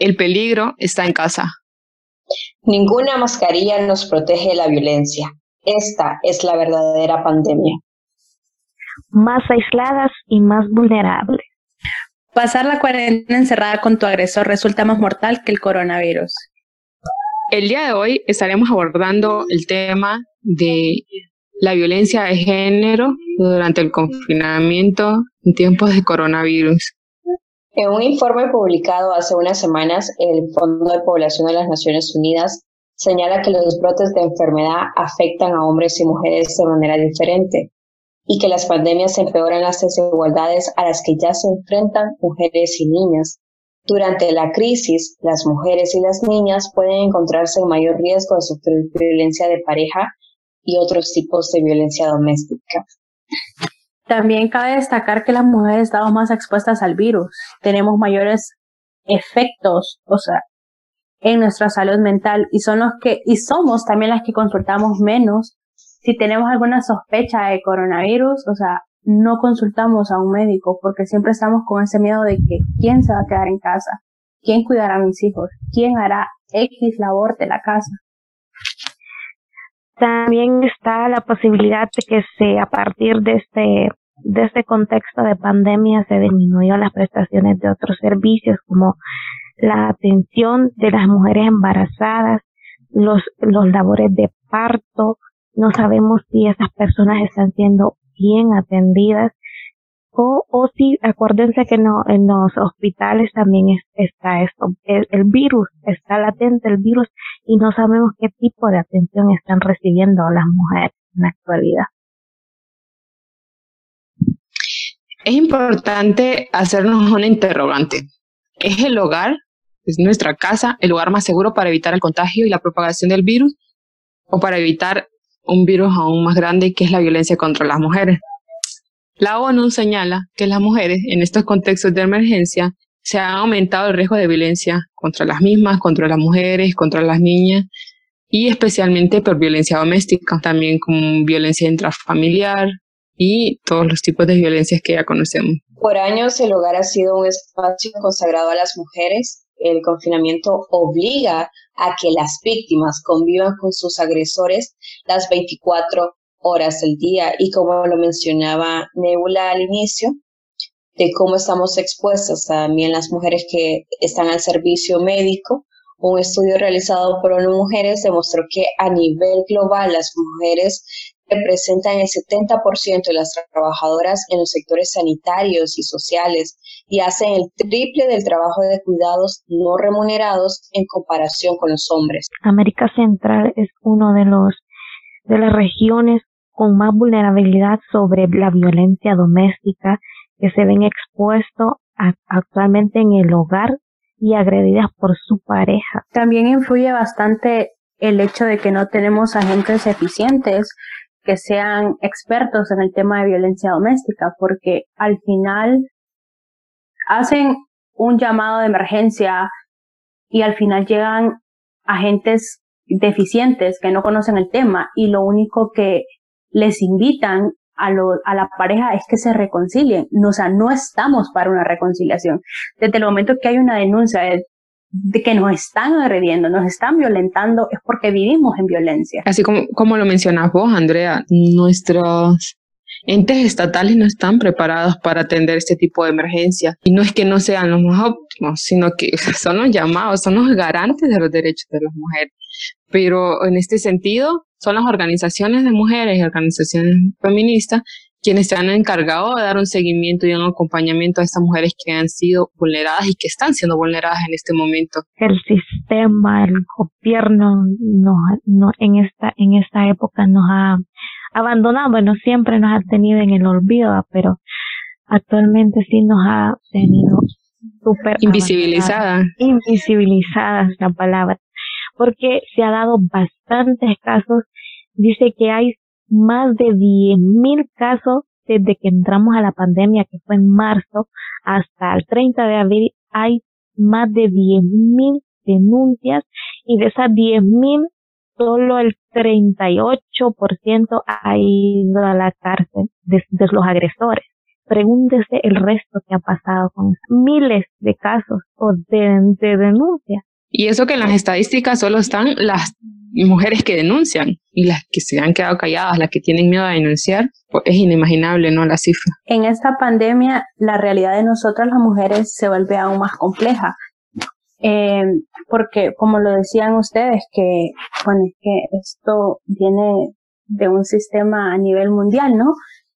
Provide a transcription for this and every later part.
El peligro está en casa. Ninguna mascarilla nos protege de la violencia. Esta es la verdadera pandemia. Más aisladas y más vulnerables. Pasar la cuarentena encerrada con tu agresor resulta más mortal que el coronavirus. El día de hoy estaremos abordando el tema de la violencia de género durante el confinamiento en tiempos de coronavirus. En un informe publicado hace unas semanas, el Fondo de Población de las Naciones Unidas señala que los brotes de enfermedad afectan a hombres y mujeres de manera diferente y que las pandemias empeoran las desigualdades a las que ya se enfrentan mujeres y niñas. Durante la crisis, las mujeres y las niñas pueden encontrarse en mayor riesgo de sufrir violencia de pareja y otros tipos de violencia doméstica. También cabe destacar que las mujeres estamos más expuestas al virus, tenemos mayores efectos, o sea, en nuestra salud mental y son los que y somos también las que consultamos menos si tenemos alguna sospecha de coronavirus, o sea, no consultamos a un médico porque siempre estamos con ese miedo de que quién se va a quedar en casa, quién cuidará a mis hijos, quién hará X labor de la casa. También está la posibilidad de que se, a partir de este, de este contexto de pandemia se disminuyó las prestaciones de otros servicios como la atención de las mujeres embarazadas, los, los labores de parto, no sabemos si esas personas están siendo bien atendidas o, o si, acuérdense que no, en los hospitales también está esto, el, virus, está latente el virus y no sabemos qué tipo de atención están recibiendo las mujeres en la actualidad. Es importante hacernos una interrogante. ¿Es el hogar, es nuestra casa, el lugar más seguro para evitar el contagio y la propagación del virus o para evitar un virus aún más grande que es la violencia contra las mujeres. La ONU señala que las mujeres en estos contextos de emergencia se ha aumentado el riesgo de violencia contra las mismas, contra las mujeres, contra las niñas y especialmente por violencia doméstica, también con violencia intrafamiliar y todos los tipos de violencias que ya conocemos. Por años el hogar ha sido un espacio consagrado a las mujeres. El confinamiento obliga a que las víctimas convivan con sus agresores las 24 horas del día y como lo mencionaba Nebula al inicio, de cómo estamos expuestas también las mujeres que están al servicio médico. Un estudio realizado por ONU Mujeres demostró que a nivel global las mujeres representan el 70% de las trabajadoras en los sectores sanitarios y sociales y hacen el triple del trabajo de cuidados no remunerados en comparación con los hombres. América Central es uno de los de las regiones con más vulnerabilidad sobre la violencia doméstica que se ven expuestos actualmente en el hogar y agredidas por su pareja. También influye bastante el hecho de que no tenemos agentes eficientes que sean expertos en el tema de violencia doméstica, porque al final hacen un llamado de emergencia y al final llegan agentes deficientes que no conocen el tema y lo único que les invitan a, lo, a la pareja es que se reconcilien. o sea, no estamos para una reconciliación. Desde el momento que hay una denuncia de, que nos están agrediendo, nos están violentando, es porque vivimos en violencia. Así como, como lo mencionas vos, Andrea, nuestros entes estatales no están preparados para atender este tipo de emergencias. Y no es que no sean los más óptimos, sino que son los llamados, son los garantes de los derechos de las mujeres. Pero en este sentido, son las organizaciones de mujeres y organizaciones feministas quienes se han encargado de dar un seguimiento y un acompañamiento a estas mujeres que han sido vulneradas y que están siendo vulneradas en este momento. El sistema, el gobierno, no, no, en esta en esta época nos ha abandonado, bueno, siempre nos ha tenido en el olvido, pero actualmente sí nos ha tenido súper invisibilizada. Invisibilizada es la palabra porque se ha dado bastantes casos. Dice que hay más de 10.000 casos desde que entramos a la pandemia, que fue en marzo, hasta el 30 de abril, hay más de 10.000 denuncias y de esas 10.000, solo el 38% ha ido a la cárcel de, los agresores. pregúntese el resto que ha pasado con miles de casos o de, de denuncias. Y eso que en las estadísticas solo están las mujeres que denuncian y las que se han quedado calladas, las que tienen miedo a denunciar, pues es inimaginable, ¿no? La cifra. En esta pandemia, la realidad de nosotras las mujeres se vuelve aún más compleja. Eh, porque, como lo decían ustedes, que, bueno, que esto viene de un sistema a nivel mundial, ¿no?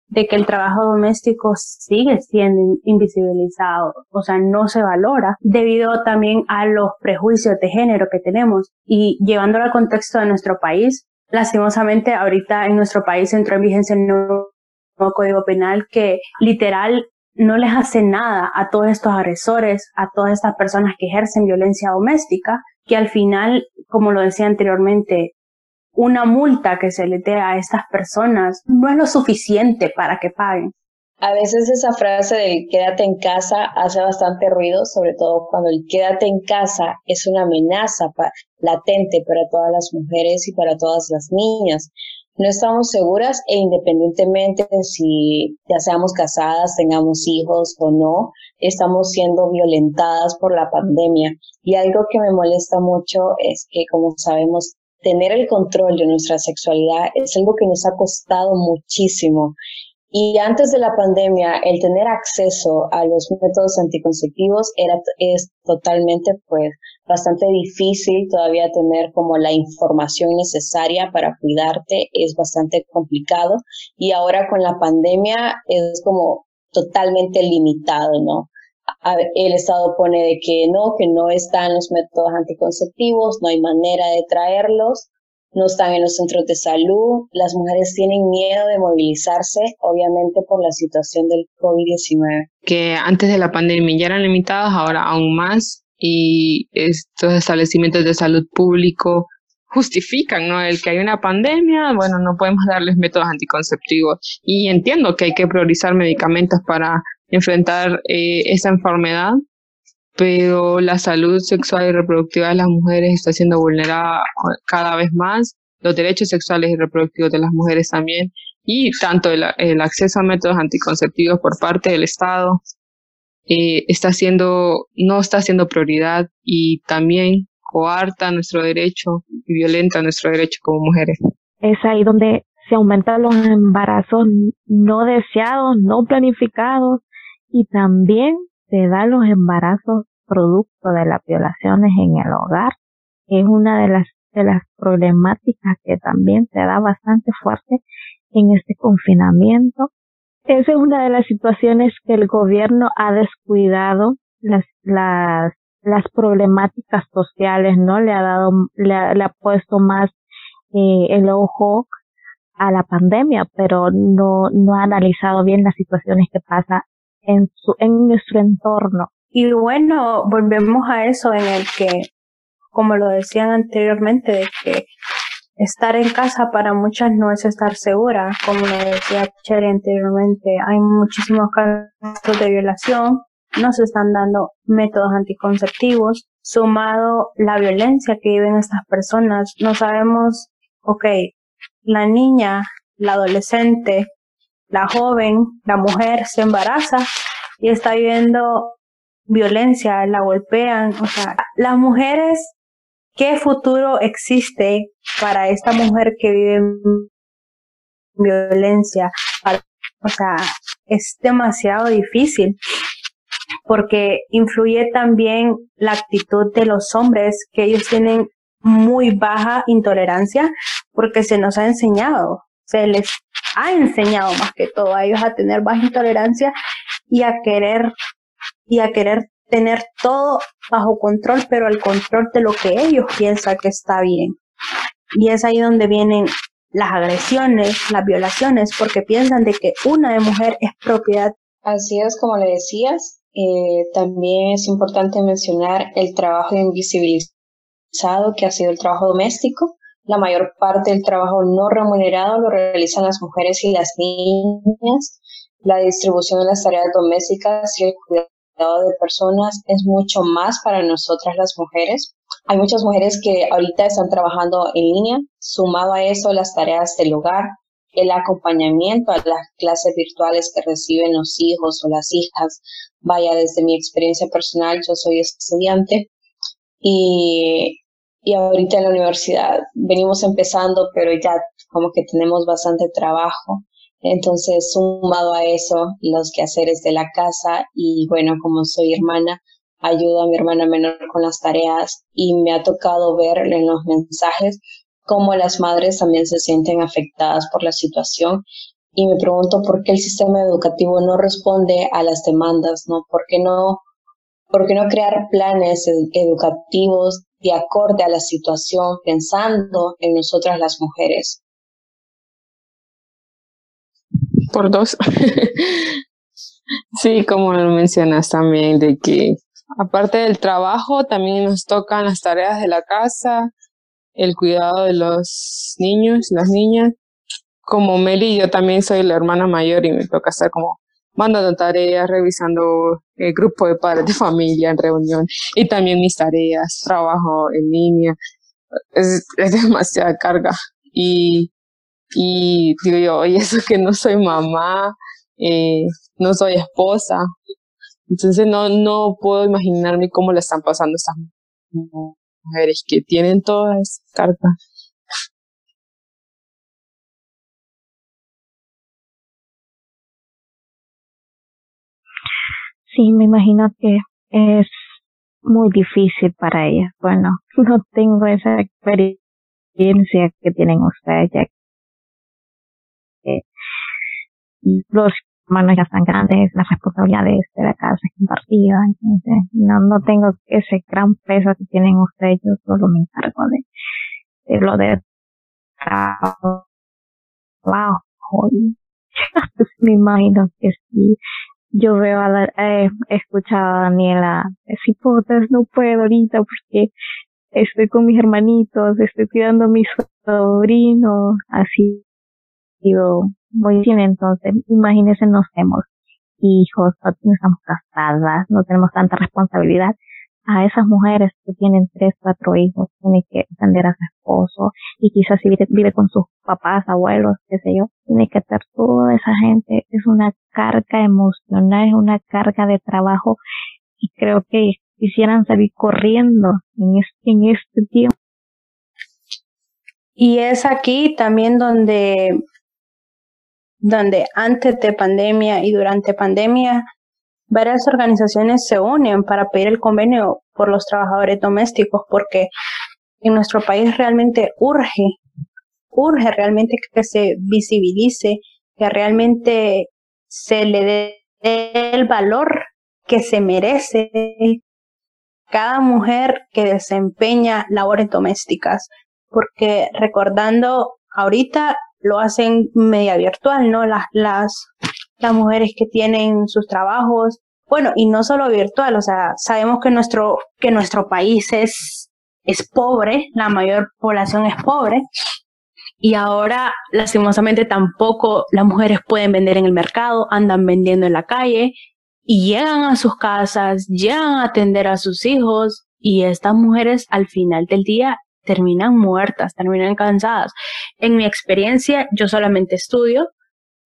De que el trabajo doméstico sigue siendo invisibilizado, o sea, no se valora debido también a los prejuicios de género que tenemos. Y llevándolo al contexto de nuestro país, lastimosamente ahorita en nuestro país entró en vigencia el nuevo Código Penal que literal no les hace nada a todos estos agresores, a todas estas personas que ejercen violencia doméstica, que al final, como lo decía anteriormente, una multa que se le dé a estas personas no es lo suficiente para que paguen. A veces esa frase del quédate en casa hace bastante ruido, sobre todo cuando el quédate en casa es una amenaza latente para todas las mujeres y para todas las niñas no estamos seguras e independientemente de si ya seamos casadas, tengamos hijos o no, estamos siendo violentadas por la pandemia. Y algo que me molesta mucho es que, como sabemos, tener el control de nuestra sexualidad es algo que nos ha costado muchísimo y antes de la pandemia, el tener acceso a los métodos anticonceptivos era, es totalmente, pues, bastante difícil todavía tener como la información necesaria para cuidarte, es bastante complicado. Y ahora con la pandemia es como totalmente limitado, ¿no? El Estado pone de que no, que no están los métodos anticonceptivos, no hay manera de traerlos no están en los centros de salud, las mujeres tienen miedo de movilizarse, obviamente por la situación del COVID-19. Que antes de la pandemia ya eran limitadas, ahora aún más, y estos establecimientos de salud público justifican, ¿no? El que hay una pandemia, bueno, no podemos darles métodos anticonceptivos. Y entiendo que hay que priorizar medicamentos para enfrentar eh, esa enfermedad, pero la salud sexual y reproductiva de las mujeres está siendo vulnerada cada vez más, los derechos sexuales y reproductivos de las mujeres también, y tanto el, acceso a métodos anticonceptivos por parte del Estado eh, está siendo, no está siendo prioridad y también coarta nuestro derecho y violenta nuestro derecho como mujeres. Es ahí donde se aumentan los embarazos no deseados, no planificados y también se da los embarazos producto de las violaciones en el hogar. Es una de las, de las problemáticas que también se da bastante fuerte en este confinamiento. Esa es una de las situaciones que el gobierno ha descuidado las, las, las problemáticas sociales, ¿no? Le ha dado, le ha, puesto más eh, el ojo a la pandemia, pero no, no ha analizado bien las situaciones que pasa en, su, en nuestro entorno. Y bueno, volvemos a eso en el que, como lo decían anteriormente, de que estar en casa para muchas no es estar segura, como lo decía Cherry anteriormente, hay muchísimos casos de violación, no se están dando métodos anticonceptivos, sumado la violencia que viven estas personas, no sabemos, ok, la niña, la adolescente, la joven, la mujer se embaraza y está viviendo violencia, la golpean, o sea, las mujeres, ¿qué futuro existe para esta mujer que vive violencia? O sea, es demasiado difícil porque influye también la actitud de los hombres, que ellos tienen muy baja intolerancia porque se nos ha enseñado, se les ha enseñado más que todo a ellos a tener baja intolerancia y a querer y a querer tener todo bajo control, pero el control de lo que ellos piensan que está bien. Y es ahí donde vienen las agresiones, las violaciones, porque piensan de que una de mujer es propiedad. Así es, como le decías, eh, también es importante mencionar el trabajo invisibilizado que ha sido el trabajo doméstico, la mayor parte del trabajo no remunerado lo realizan las mujeres y las niñas. La distribución de las tareas domésticas y el cuidado de personas es mucho más para nosotras las mujeres. Hay muchas mujeres que ahorita están trabajando en línea, sumado a eso las tareas del hogar, el acompañamiento a las clases virtuales que reciben los hijos o las hijas. Vaya, desde mi experiencia personal, yo soy estudiante y, y ahorita en la universidad venimos empezando, pero ya como que tenemos bastante trabajo. Entonces, sumado a eso, los quehaceres de la casa y bueno, como soy hermana, ayudo a mi hermana menor con las tareas y me ha tocado ver en los mensajes cómo las madres también se sienten afectadas por la situación y me pregunto por qué el sistema educativo no responde a las demandas, ¿no? ¿Por qué no, por qué no crear planes educativos de acorde a la situación pensando en nosotras las mujeres? Por dos. sí, como lo mencionas también, de que aparte del trabajo, también nos tocan las tareas de la casa, el cuidado de los niños, las niñas. Como Meli, yo también soy la hermana mayor y me toca estar como mandando tareas, revisando el grupo de padres de familia en reunión y también mis tareas, trabajo en línea. Es, demasiada carga. Y, y digo yo, y eso que no soy mamá, eh, no soy esposa. Entonces no, no puedo imaginarme cómo le están pasando estas mujeres que tienen todas esas cartas. Sí, me imagino que es muy difícil para ellas. Bueno, no tengo esa experiencia que tienen ustedes, ya que los hermanos ya están grandes, las responsabilidades de la casa compartida, entonces no, no tengo ese gran peso que tienen ustedes, yo solo me encargo de, de lo de trabajo. Wow, me imagino que sí. Yo veo a la, eh, he a Daniela, si putas no puedo ahorita porque estoy con mis hermanitos, estoy cuidando a mis sobrinos, así digo, muy bien, entonces, imagínense, no tenemos hijos, no estamos casadas, no tenemos tanta responsabilidad. A esas mujeres que tienen tres, cuatro hijos, tiene que atender a su esposo y quizás si vive, con sus papás, abuelos, qué sé yo, tiene que estar toda esa gente. Es una carga emocional, es una carga de trabajo y creo que quisieran salir corriendo en este, en este tiempo. Y es aquí también donde donde antes de pandemia y durante pandemia varias organizaciones se unen para pedir el convenio por los trabajadores domésticos porque en nuestro país realmente urge, urge realmente que se visibilice, que realmente se le dé el valor que se merece cada mujer que desempeña labores domésticas, porque recordando ahorita lo hacen media virtual, ¿no? Las, las, las mujeres que tienen sus trabajos, bueno, y no solo virtual, o sea, sabemos que nuestro, que nuestro país es, es pobre, la mayor población es pobre, y ahora, lastimosamente, tampoco las mujeres pueden vender en el mercado, andan vendiendo en la calle y llegan a sus casas, llegan a atender a sus hijos y estas mujeres al final del día terminan muertas, terminan cansadas. En mi experiencia, yo solamente estudio,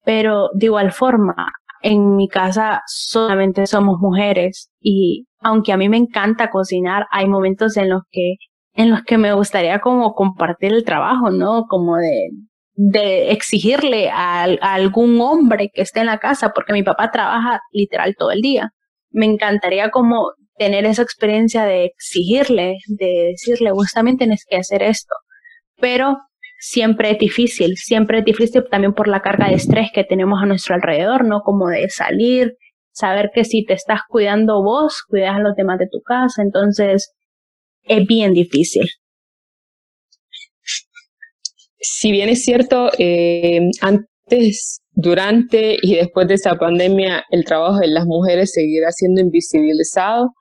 pero de igual forma, en mi casa solamente somos mujeres y aunque a mí me encanta cocinar, hay momentos en los que en los que me gustaría como compartir el trabajo, ¿no? Como de, de exigirle a, algún hombre que esté en la casa, porque mi papá trabaja literal todo el día. Me encantaría como tener esa experiencia de exigirle, de decirle, justamente tienes que hacer esto. Pero siempre es difícil, siempre es difícil también por la carga de estrés que tenemos a nuestro alrededor, ¿no? Como de salir, saber que si te estás cuidando vos, cuidas a los demás de tu casa, entonces es bien difícil. Si bien es cierto, eh, antes, durante y después de esta pandemia, el trabajo de las mujeres seguirá siendo invisibilizado,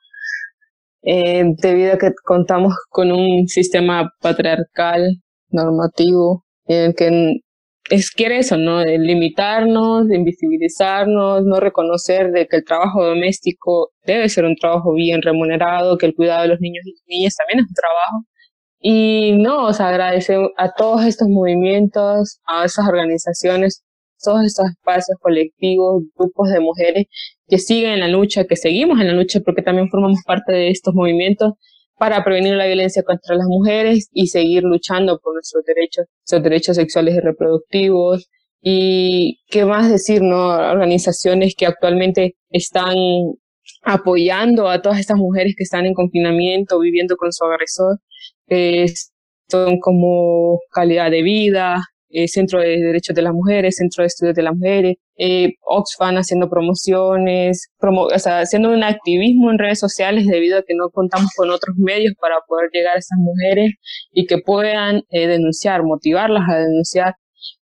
eh, debido a que contamos con un sistema patriarcal normativo en el que es quiere eso, ¿no? De limitarnos, de invisibilizarnos, no reconocer de que el trabajo doméstico debe ser un trabajo bien remunerado, que el cuidado de los niños y niñas también es un trabajo Y no, os agradece a todos estos movimientos, a esas organizaciones, todos estos espacios colectivos, grupos de mujeres que siguen en la lucha, que seguimos en la lucha porque también formamos parte de estos movimientos para prevenir la violencia contra las mujeres y seguir luchando por nuestros derechos, nuestros derechos sexuales y reproductivos. Y qué más decir, ¿no? Organizaciones que actualmente están apoyando a todas estas mujeres que están en confinamiento, viviendo con su agresor, son como calidad de vida, eh, Centro de Derechos de las Mujeres, Centro de Estudios de las Mujeres, eh, Oxfam haciendo promociones, o sea, haciendo un activismo en redes sociales debido a que no contamos con otros medios para poder llegar a esas mujeres y que puedan eh, denunciar, motivarlas a denunciar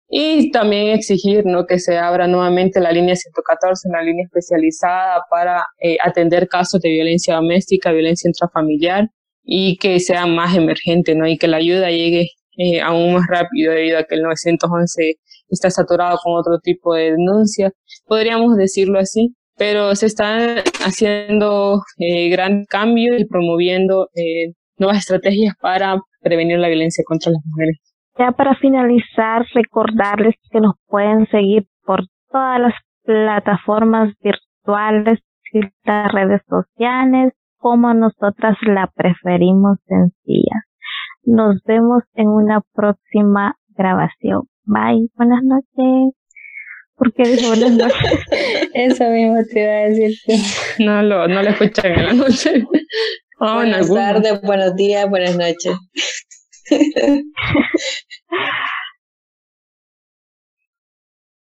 y también exigir ¿no? que se abra nuevamente la línea 114, una línea especializada para eh, atender casos de violencia doméstica, violencia intrafamiliar y que sea más emergente ¿no? y que la ayuda llegue eh, aún más rápido debido a que el 911 está saturado con otro tipo de denuncias, podríamos decirlo así, pero se están haciendo eh, gran cambios y promoviendo eh, nuevas estrategias para prevenir la violencia contra las mujeres. Ya para finalizar, recordarles que nos pueden seguir por todas las plataformas virtuales y las redes sociales, como nosotras la preferimos sencilla. Nos vemos en una próxima grabación. Bye, buenas noches. ¿Por qué dijo buenas noches? Eso mismo te iba a decir. No lo, no lo escuchan en la noche. buenas tardes, buenos días, buenas noches.